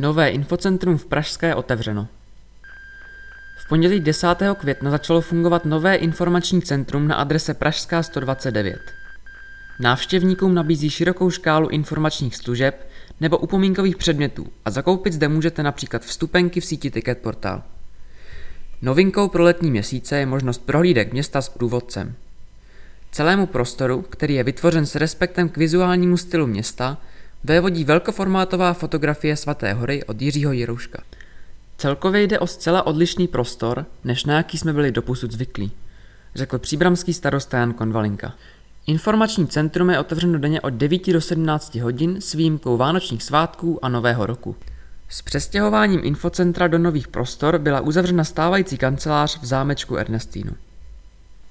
Nové infocentrum v Pražské je otevřeno. V pondělí 10. května začalo fungovat nové informační centrum na adrese Pražská 129. Návštěvníkům nabízí širokou škálu informačních služeb nebo upomínkových předmětů a zakoupit zde můžete například vstupenky v síti Ticket Portal. Novinkou pro letní měsíce je možnost prohlídek města s průvodcem. Celému prostoru, který je vytvořen s respektem k vizuálnímu stylu města, vévodí velkoformátová fotografie Svaté hory od Jiřího Jirouška. Celkově jde o zcela odlišný prostor, než na jaký jsme byli doposud zvyklí, řekl příbramský starosta Jan Konvalinka. Informační centrum je otevřeno denně od 9 do 17 hodin s výjimkou vánočních svátků a nového roku. S přestěhováním infocentra do nových prostor byla uzavřena stávající kancelář v zámečku Ernestínu.